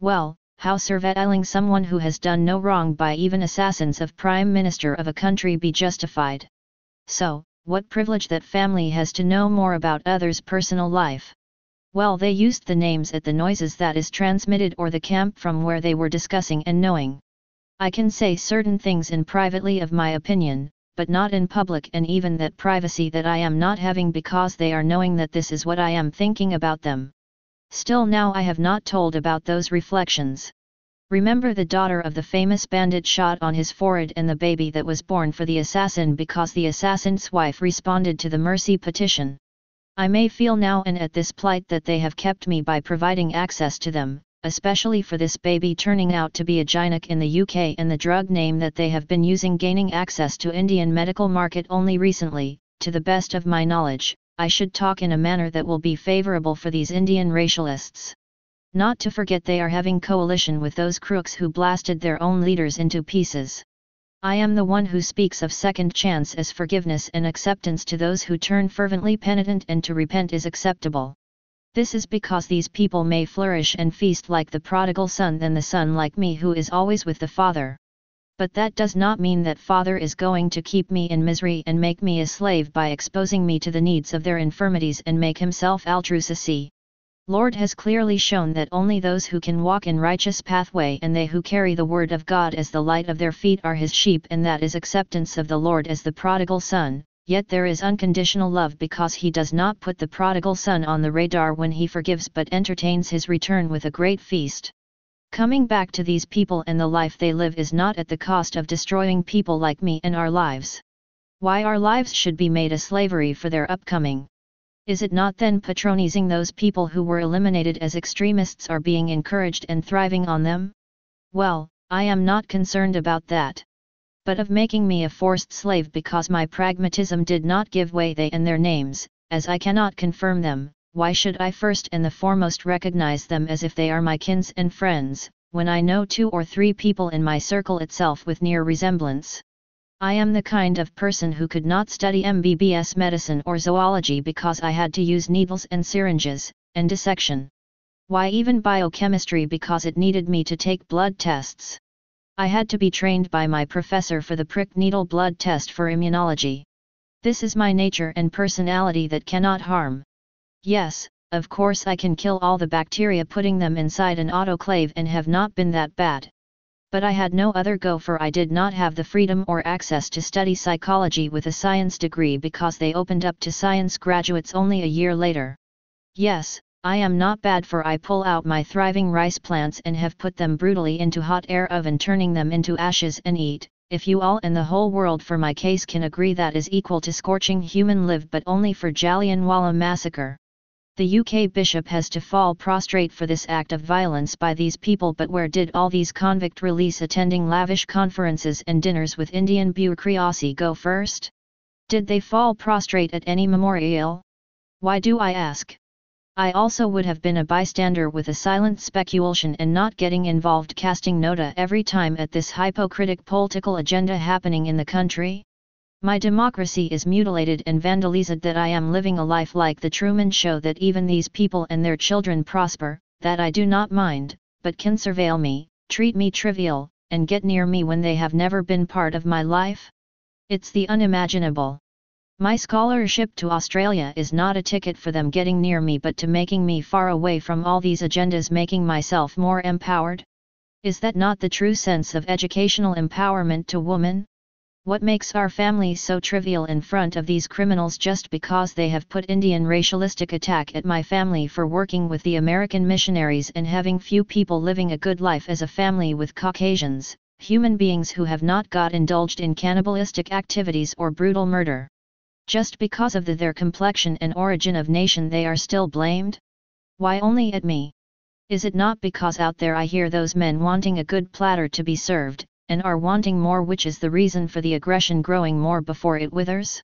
Well, how surveilling someone who has done no wrong by even assassins of prime minister of a country be justified? So, what privilege that family has to know more about others' personal life? Well they used the names at the noises that is transmitted or the camp from where they were discussing and knowing. I can say certain things in privately of my opinion, but not in public and even that privacy that I am not having because they are knowing that this is what I am thinking about them. Still now I have not told about those reflections. Remember the daughter of the famous bandit shot on his forehead and the baby that was born for the assassin because the assassin's wife responded to the mercy petition. I may feel now and at this plight that they have kept me by providing access to them, especially for this baby turning out to be a Gynec in the UK and the drug name that they have been using gaining access to Indian medical market only recently, to the best of my knowledge, I should talk in a manner that will be favourable for these Indian racialists. Not to forget they are having coalition with those crooks who blasted their own leaders into pieces. I am the one who speaks of second chance as forgiveness and acceptance to those who turn fervently penitent and to repent is acceptable. This is because these people may flourish and feast like the prodigal son than the son like me who is always with the Father. But that does not mean that Father is going to keep me in misery and make me a slave by exposing me to the needs of their infirmities and make himself altruistic. Lord has clearly shown that only those who can walk in righteous pathway and they who carry the word of God as the light of their feet are his sheep and that is acceptance of the Lord as the prodigal son, yet there is unconditional love because he does not put the prodigal son on the radar when he forgives but entertains his return with a great feast. Coming back to these people and the life they live is not at the cost of destroying people like me and our lives. Why our lives should be made a slavery for their upcoming. Is it not then patronizing those people who were eliminated as extremists are being encouraged and thriving on them? Well, I am not concerned about that but of making me a forced slave because my pragmatism did not give way they and their names, as I cannot confirm them, why should I first and the foremost recognize them as if they are my kins and friends, when I know two or three people in my circle itself with near resemblance? I am the kind of person who could not study MBBS medicine or zoology because I had to use needles and syringes, and dissection. Why even biochemistry because it needed me to take blood tests. I had to be trained by my professor for the prick needle blood test for immunology. This is my nature and personality that cannot harm. Yes, of course I can kill all the bacteria putting them inside an autoclave and have not been that bad. But I had no other go for I did not have the freedom or access to study psychology with a science degree because they opened up to science graduates only a year later. Yes, I am not bad for I pull out my thriving rice plants and have put them brutally into hot air oven turning them into ashes and eat, if you all and the whole world for my case can agree that is equal to scorching human live but only for Jallianwala massacre. The UK bishop has to fall prostrate for this act of violence by these people but where did all these convict release attending lavish conferences and dinners with Indian bureaucracy go first? Did they fall prostrate at any memorial? Why do I ask? I also would have been a bystander with a silent speculation and not getting involved casting nota every time at this hypocritic political agenda happening in the country. My democracy is mutilated and vandalized that I am living a life like the Truman Show that even these people and their children prosper, that I do not mind, but can surveil me, treat me trivial, and get near me when they have never been part of my life? It's the unimaginable. My scholarship to Australia is not a ticket for them getting near me but to making me far away from all these agendas making myself more empowered? Is that not the true sense of educational empowerment to woman? What makes our family so trivial in front of these criminals just because they have put Indian racialistic attack at my family for working with the American missionaries and having few people living a good life as a family with Caucasians, human beings who have not got indulged in cannibalistic activities or brutal murder? Just because of the, their complexion and origin of nation they are still blamed? Why only at me? Is it not because out there I hear those men wanting a good platter to be served, and are wanting more which is the reason for the aggression growing more before it withers?